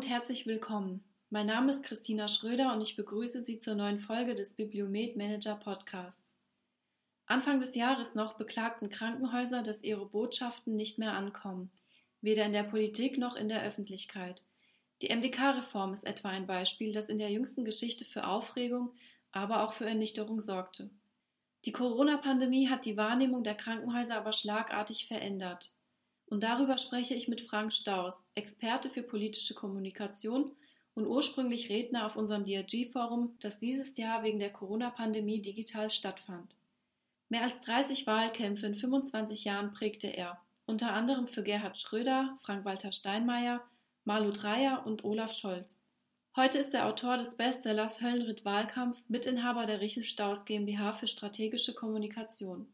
und herzlich willkommen. Mein Name ist Christina Schröder und ich begrüße Sie zur neuen Folge des Bibliomet Manager Podcasts. Anfang des Jahres noch beklagten Krankenhäuser, dass ihre Botschaften nicht mehr ankommen, weder in der Politik noch in der Öffentlichkeit. Die MDK-Reform ist etwa ein Beispiel, das in der jüngsten Geschichte für Aufregung, aber auch für Ernüchterung sorgte. Die Corona-Pandemie hat die Wahrnehmung der Krankenhäuser aber schlagartig verändert. Und darüber spreche ich mit Frank Staus, Experte für politische Kommunikation und ursprünglich Redner auf unserem DRG-Forum, das dieses Jahr wegen der Corona-Pandemie digital stattfand. Mehr als 30 Wahlkämpfe in 25 Jahren prägte er, unter anderem für Gerhard Schröder, Frank-Walter Steinmeier, Malu Dreyer und Olaf Scholz. Heute ist er Autor des Bestsellers Höllenritt Wahlkampf, Mitinhaber der Richel Staus GmbH für strategische Kommunikation.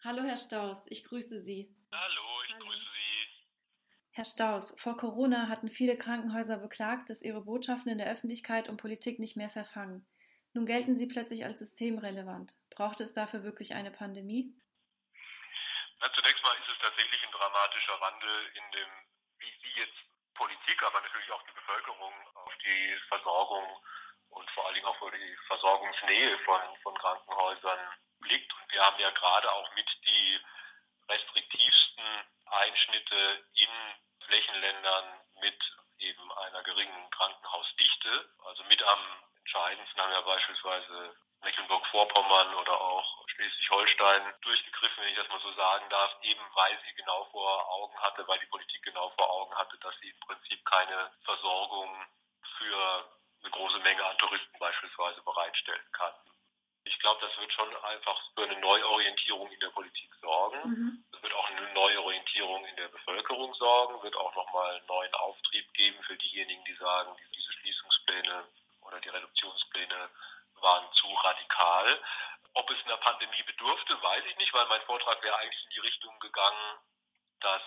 Hallo Herr Staus, ich grüße Sie. Hallo, ich Hallo. grüße Sie. Herr Staus, vor Corona hatten viele Krankenhäuser beklagt, dass ihre Botschaften in der Öffentlichkeit und Politik nicht mehr verfangen. Nun gelten sie plötzlich als systemrelevant. Brauchte es dafür wirklich eine Pandemie? Na, zunächst mal ist es tatsächlich ein dramatischer Wandel in dem, wie, wie jetzt Politik, aber natürlich auch die Bevölkerung auf die Versorgung und vor allen Dingen auch für die Versorgungsnähe von, von Krankenhäusern blickt. Und wir haben ja gerade auch mit die restriktivsten Einschnitte in Flächenländern mit eben einer geringen Krankenhausdichte. Also mit am entscheidendsten haben wir beispielsweise Mecklenburg-Vorpommern oder auch Schleswig-Holstein durchgegriffen, wenn ich das mal so sagen darf, eben weil sie genau vor Augen hatte, weil die Politik genau vor Augen hatte, dass sie im Prinzip keine Versorgung für eine große Menge an Touristen beispielsweise bereitstellen kann. Ich glaube, das wird schon einfach für eine Neuorientierung in der Politik sorgen. Mhm. Es wird auch eine Neuorientierung in der Bevölkerung sorgen, wird auch nochmal einen neuen Auftrieb geben für diejenigen, die sagen, diese Schließungspläne oder die Reduktionspläne waren zu radikal. Ob es einer Pandemie bedurfte, weiß ich nicht, weil mein Vortrag wäre eigentlich in die Richtung gegangen, dass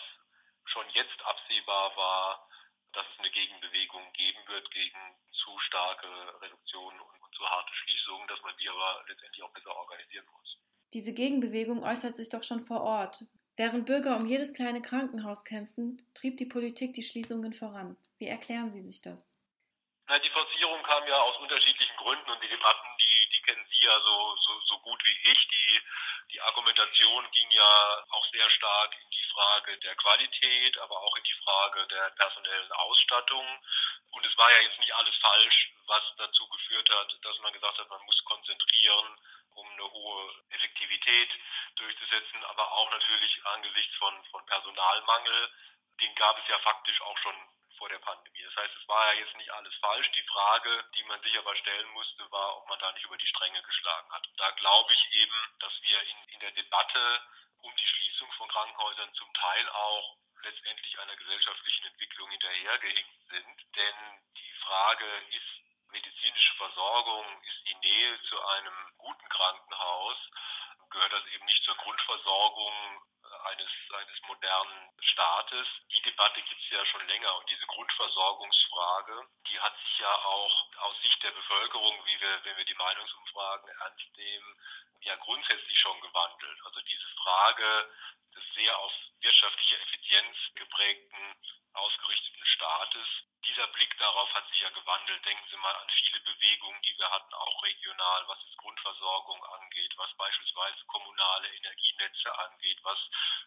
schon jetzt absehbar war, dass es eine Gegenbewegung geben wird gegen zu starke Reduktionen und, zu harte Schließungen, dass man die aber letztendlich auch besser organisieren muss. Diese Gegenbewegung äußert sich doch schon vor Ort. Während Bürger um jedes kleine Krankenhaus kämpften, trieb die Politik die Schließungen voran. Wie erklären Sie sich das? Na, die Forcierung kam ja aus unterschiedlichen Gründen und die Debatten, die, die kennen Sie ja so, so, so gut wie ich. Die, die Argumentation ging ja auch sehr stark in die Frage der Qualität, aber auch in die Frage der personellen Ausstattung. Und es war ja jetzt nicht alles falsch, was dazu geführt hat, dass man gesagt hat, man muss konzentrieren, um eine hohe Effektivität durchzusetzen, aber auch natürlich angesichts von, von Personalmangel, den gab es ja faktisch auch schon vor der Pandemie. Das heißt, es war ja jetzt nicht alles falsch. Die Frage, die man sich aber stellen musste, war, ob man da nicht über die Stränge geschlagen hat. Da glaube ich eben, dass wir in, in der Debatte um die Schließung von Krankenhäusern zum Teil auch letztendlich einer gesellschaftlichen Entwicklung hinterhergehinkt sind. Denn die Frage ist medizinische Versorgung, ist die Nähe zu einem guten Krankenhaus, gehört das eben nicht zur Grundversorgung eines, eines modernen Staates. Die Debatte gibt es ja schon länger und diese Grundversorgungsfrage, die hat sich ja auch aus Sicht der Bevölkerung, wie wir, wenn wir die Meinungsumfragen ernst nehmen, ja grundsätzlich schon gewandelt. Also diese Frage des sehr auf wirtschaftliche Effizienz geprägten, ausgerichteten Staates, dieser Blick darauf hat sich ja gewandelt. Denken Sie mal an viele Bewegungen, die wir hatten, auch regional, was es Grundversorgung angeht, was beispielsweise kommunale Energienetze angeht, was,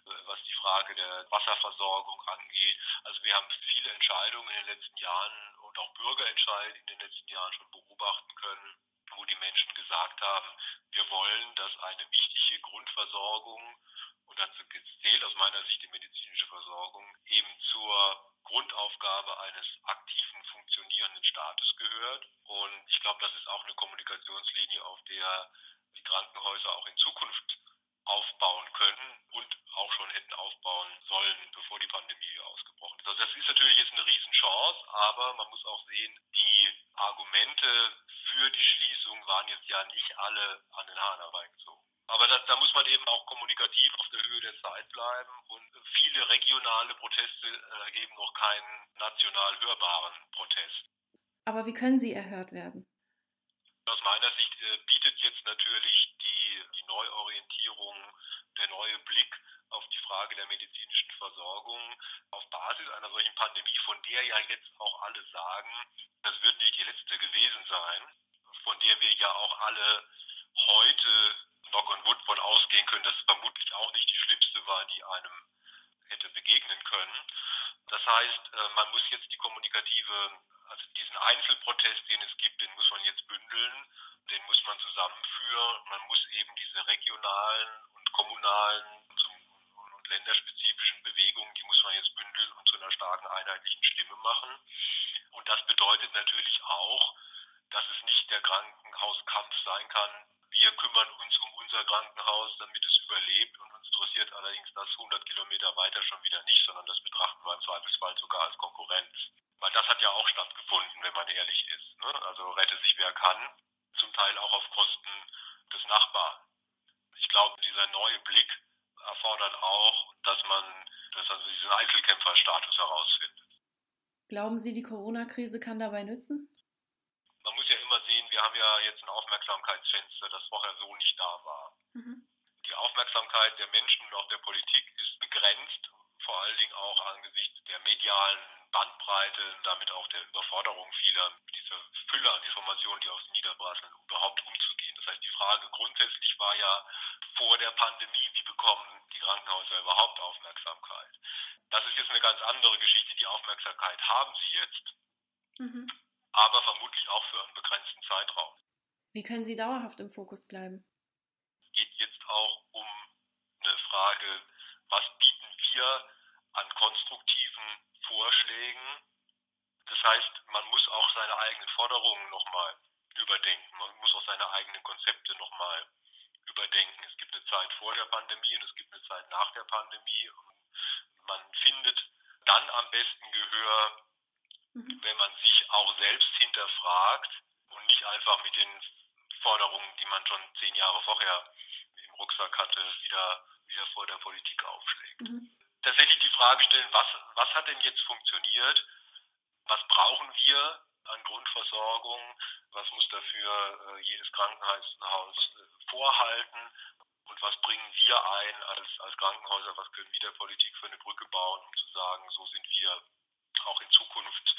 äh, was die Frage der Wasserversorgung angeht. Also wir haben viele Entscheidungen in den letzten Jahren und auch Bürgerentscheidungen in den letzten Jahren schon beobachten können, wo die Menschen gesagt haben, wir wollen, dass eine wichtige Grundversorgung und dazu zählt aus meiner Sicht die medizinische Versorgung eben zur Grundaufgabe eines aktiven, funktionierenden Staates gehört. Und ich glaube, das ist auch eine Kommunikationslinie, auf der die Krankenhäuser auch in Zukunft aufbauen können und auch schon hätten aufbauen sollen, bevor die Pandemie ausgebrochen ist. Also das ist natürlich jetzt eine Riesenchance, aber man muss auch sehen, die Argumente waren jetzt ja nicht alle an den Haaren herbeigezogen. Aber das, da muss man eben auch kommunikativ auf der Höhe der Zeit bleiben und viele regionale Proteste ergeben äh, noch keinen national hörbaren Protest. Aber wie können sie erhört werden? Aus meiner Sicht äh, bietet jetzt natürlich die, die Neuorientierung, der neue Blick auf die Frage der medizinischen Versorgung auf Basis einer solchen Pandemie, von der ja jetzt auch alle sagen, das wird nicht die letzte gewesen sein, von der wir ja auch alle heute knock on wood von ausgehen können, dass es vermutlich auch nicht die schlimmste war, die einem hätte begegnen können. Das heißt, äh, man muss jetzt die kommunikative, also diesen Einzelprotest, den es gibt, den muss man jetzt bündeln, den muss man zusammenführen. Man muss eben diese regionalen und kommunalen und länderspezifischen Bewegungen, die muss man jetzt bündeln und zu einer starken einheitlichen Stimme machen. Und das bedeutet natürlich auch, dass es nicht der Krankenhauskampf sein kann, wir kümmern uns um unser Krankenhaus, damit es überlebt und uns interessiert allerdings das 100 Kilometer weiter schon wieder nicht, sondern das betrachten wir im Zweifelsfall sogar als Konkurrenz. Weil das hat ja auch stattgefunden, wenn man ehrlich ist. Ne? Also rette sich wer kann, zum Teil auch auf Kosten des Nachbarn. Ich glaube, dieser neue Blick erfordert auch, dass man dass also diesen Einzelkämpferstatus herausfindet. Glauben Sie, die Corona-Krise kann dabei nützen? Man muss ja immer sehen, wir haben ja jetzt ein Aufmerksamkeitsfenster, das vorher so nicht da war. Mhm. Die Aufmerksamkeit der Menschen und auch der Politik ist begrenzt, vor allen Dingen auch angesichts der medialen Bandbreite, damit auch der Überforderung vieler, diese Fülle an Informationen, die auf sie niederprasseln, überhaupt umzugehen. Das heißt, die Frage grundsätzlich war ja vor der Pandemie, wie bekommen die Krankenhäuser überhaupt Aufmerksamkeit? Das ist jetzt eine ganz andere Geschichte. Die Aufmerksamkeit haben sie jetzt. Mhm. Aber vermutlich auch für einen begrenzten Zeitraum. Wie können Sie dauerhaft im Fokus bleiben? Es geht jetzt auch um eine Frage, was bieten wir an konstruktiven Vorschlägen. Das heißt, man muss auch seine eigenen Forderungen nochmal überdenken. Man muss auch seine eigenen Konzepte nochmal überdenken. Es gibt eine Zeit vor der Pandemie und es gibt eine Zeit nach der Pandemie. Und man findet dann am besten Gehör, mhm. wenn man sich auch selbst hinterfragt und nicht einfach mit den Forderungen, die man schon zehn Jahre vorher im Rucksack hatte, wieder, wieder vor der Politik aufschlägt. Mhm tatsächlich die Frage stellen, was, was hat denn jetzt funktioniert? Was brauchen wir an Grundversorgung? Was muss dafür äh, jedes Krankenhaus äh, vorhalten? Und was bringen wir ein als, als Krankenhäuser? Was können wir der Politik für eine Brücke bauen, um zu sagen, so sind wir auch in Zukunft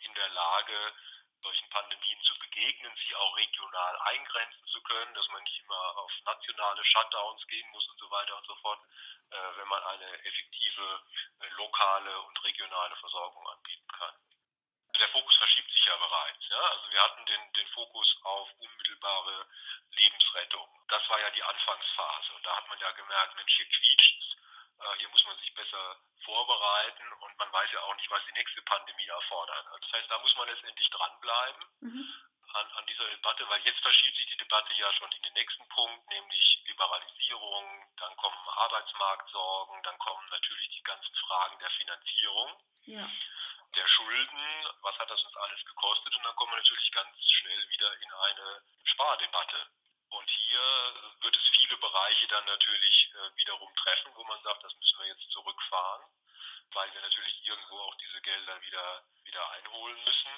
in der Lage, solchen Pandemien zu begegnen, sie auch regional eingrenzen zu können, dass man nicht immer auf nationale Shutdowns gehen muss und so weiter und so fort, äh, wenn man eine effektive äh, lokale und regionale Versorgung anbieten kann. Der Fokus verschiebt sich ja bereits. Ja? Also wir hatten den, den Fokus auf unmittelbare Lebensrettung. Das war ja die Anfangsphase. Und da hat man ja gemerkt, Mensch, hier quietscht äh, hier muss man sich besser vorbereiten und man weiß ja auch nicht, was die nächste Pandemie erfordert. Also das heißt, da muss man letztendlich dranbleiben mhm. an, an dieser Debatte, weil jetzt verschiebt sich die Debatte ja schon in den nächsten Punkt, nämlich Liberalisierung, dann kommen Arbeitsmarktsorgen, dann kommen natürlich die ganzen Fragen der Finanzierung. Ja der Schulden, was hat das uns alles gekostet und dann kommen natürlich ganz schnell wieder in eine Spardebatte. Und hier wird es viele Bereiche dann natürlich äh, wiederum treffen, wo man sagt, das müssen wir jetzt zurückfahren, weil wir natürlich irgendwo auch diese Gelder wieder, wieder einholen müssen.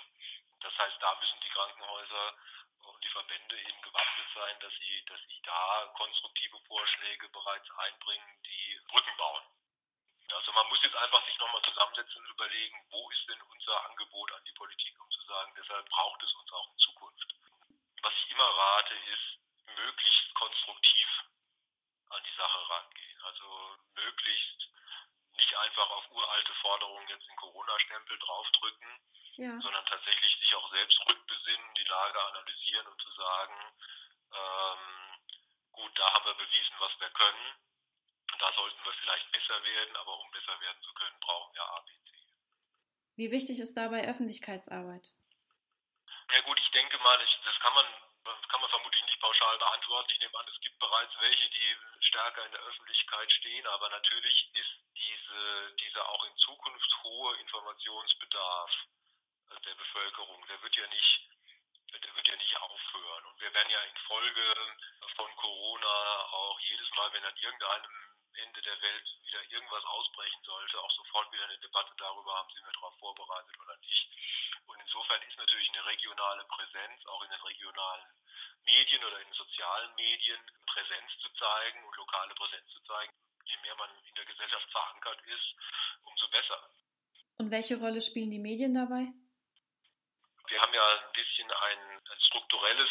Das heißt, da müssen die Krankenhäuser und die Verbände eben gewappnet sein, dass sie, dass sie da konstruktive Vorschläge bereits einbringen, die Brücken bauen. Also man muss jetzt einfach sich nochmal zusammensetzen und überlegen, wo ist denn unser Angebot an die Politik, um zu sagen, deshalb braucht es uns auch in Zukunft. Was ich immer rate, ist, möglichst konstruktiv an die Sache rangehen. Also möglichst nicht einfach auf uralte Forderungen jetzt den Corona-Stempel draufdrücken, ja. sondern tatsächlich sich auch selbst rückbesinnen, die Lage analysieren und zu sagen, ähm, gut, da haben wir bewiesen, was wir können. Da sollten wir vielleicht besser werden, aber um besser werden zu können, brauchen wir ABC. Wie wichtig ist dabei Öffentlichkeitsarbeit? Ja gut, ich denke mal, das kann man das kann man vermutlich nicht pauschal beantworten. Ich nehme an, es gibt bereits welche, die stärker in der Öffentlichkeit stehen, aber natürlich ist diese, dieser auch in Zukunft hohe Informationsbedarf der Bevölkerung, der wird ja nicht, nicht aufhören. Und wir werden ja infolge von Corona auch jedes Mal, wenn an irgendeinem Ende der Welt wieder irgendwas ausbrechen sollte, auch sofort wieder eine Debatte darüber haben, sind wir darauf vorbereitet oder nicht. Und insofern ist natürlich eine regionale Präsenz, auch in den regionalen Medien oder in den sozialen Medien, Präsenz zu zeigen und lokale Präsenz zu zeigen, je mehr man in der Gesellschaft verankert ist, umso besser. Und welche Rolle spielen die Medien dabei? Wir haben ja ein bisschen ein, ein strukturelles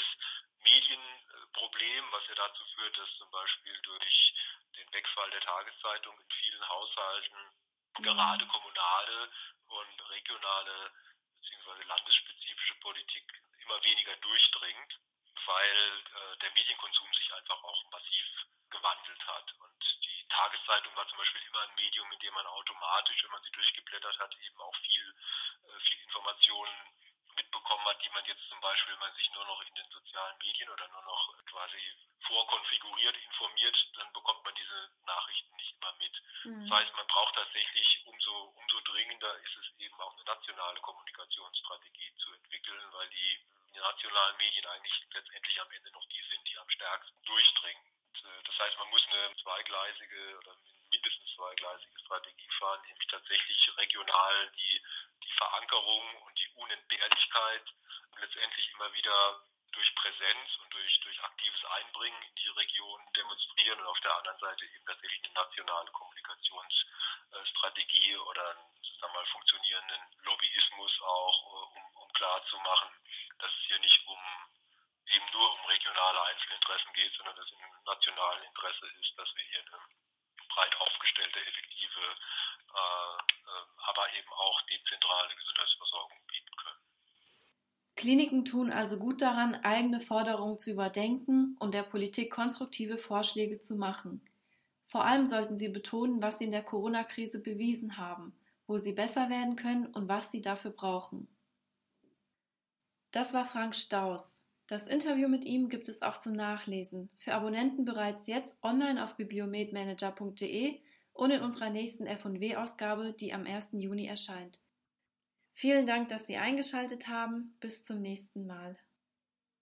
Medienproblem, was ja dazu führt, dass zum Beispiel durch den Wegfall der Tageszeitung in vielen Haushalten mhm. gerade kommunale und regionale bzw. landesspezifische Politik immer weniger durchdringt, weil äh, der Medienkonsum sich einfach auch massiv gewandelt hat. Und die Tageszeitung war zum Beispiel immer ein Medium, in dem man automatisch, wenn man sie durchgeblättert hat, eben auch viel, äh, viel Informationen mitbekommen hat, die man jetzt zum Beispiel, wenn man sich nur noch in den sozialen Medien oder nur noch quasi vorkonfiguriert informiert, dann bekommt man diese Nachrichten nicht immer mit. Mhm. Das heißt, man braucht tatsächlich umso, umso dringender ist es eben auch eine nationale Kommunikationsstrategie zu entwickeln, weil die, die nationalen Medien eigentlich letztendlich am Ende noch die sind, die am stärksten durchdringen. Äh, das heißt, man muss eine zweigleisige oder mindestens zweigleisige Strategie fahren, nämlich tatsächlich regional die, die Verankerung und die Unentbehrlichkeit letztendlich immer wieder durch Präsenz und durch, durch aktives Einbringen in die Region demonstrieren und auf der anderen Seite eben tatsächlich eine nationale Kommunikationsstrategie oder einen sagen wir mal, funktionierenden Lobbyismus auch, äh, um, um klarzumachen, dass es hier nicht um eben nur um regionale Einzelinteressen geht, sondern dass es im nationalen Interesse ist, dass wir hier eine breit aufgestellte, effektive, äh, äh, aber eben auch dezentrale Gesundheitsversorgung bieten können. Kliniken tun also gut daran, eigene Forderungen zu überdenken und der Politik konstruktive Vorschläge zu machen. Vor allem sollten sie betonen, was sie in der Corona-Krise bewiesen haben, wo sie besser werden können und was sie dafür brauchen. Das war Frank Staus. Das Interview mit ihm gibt es auch zum Nachlesen. Für Abonnenten bereits jetzt online auf bibliomedmanager.de und in unserer nächsten FW-Ausgabe, die am 1. Juni erscheint. Vielen Dank, dass Sie eingeschaltet haben. Bis zum nächsten Mal.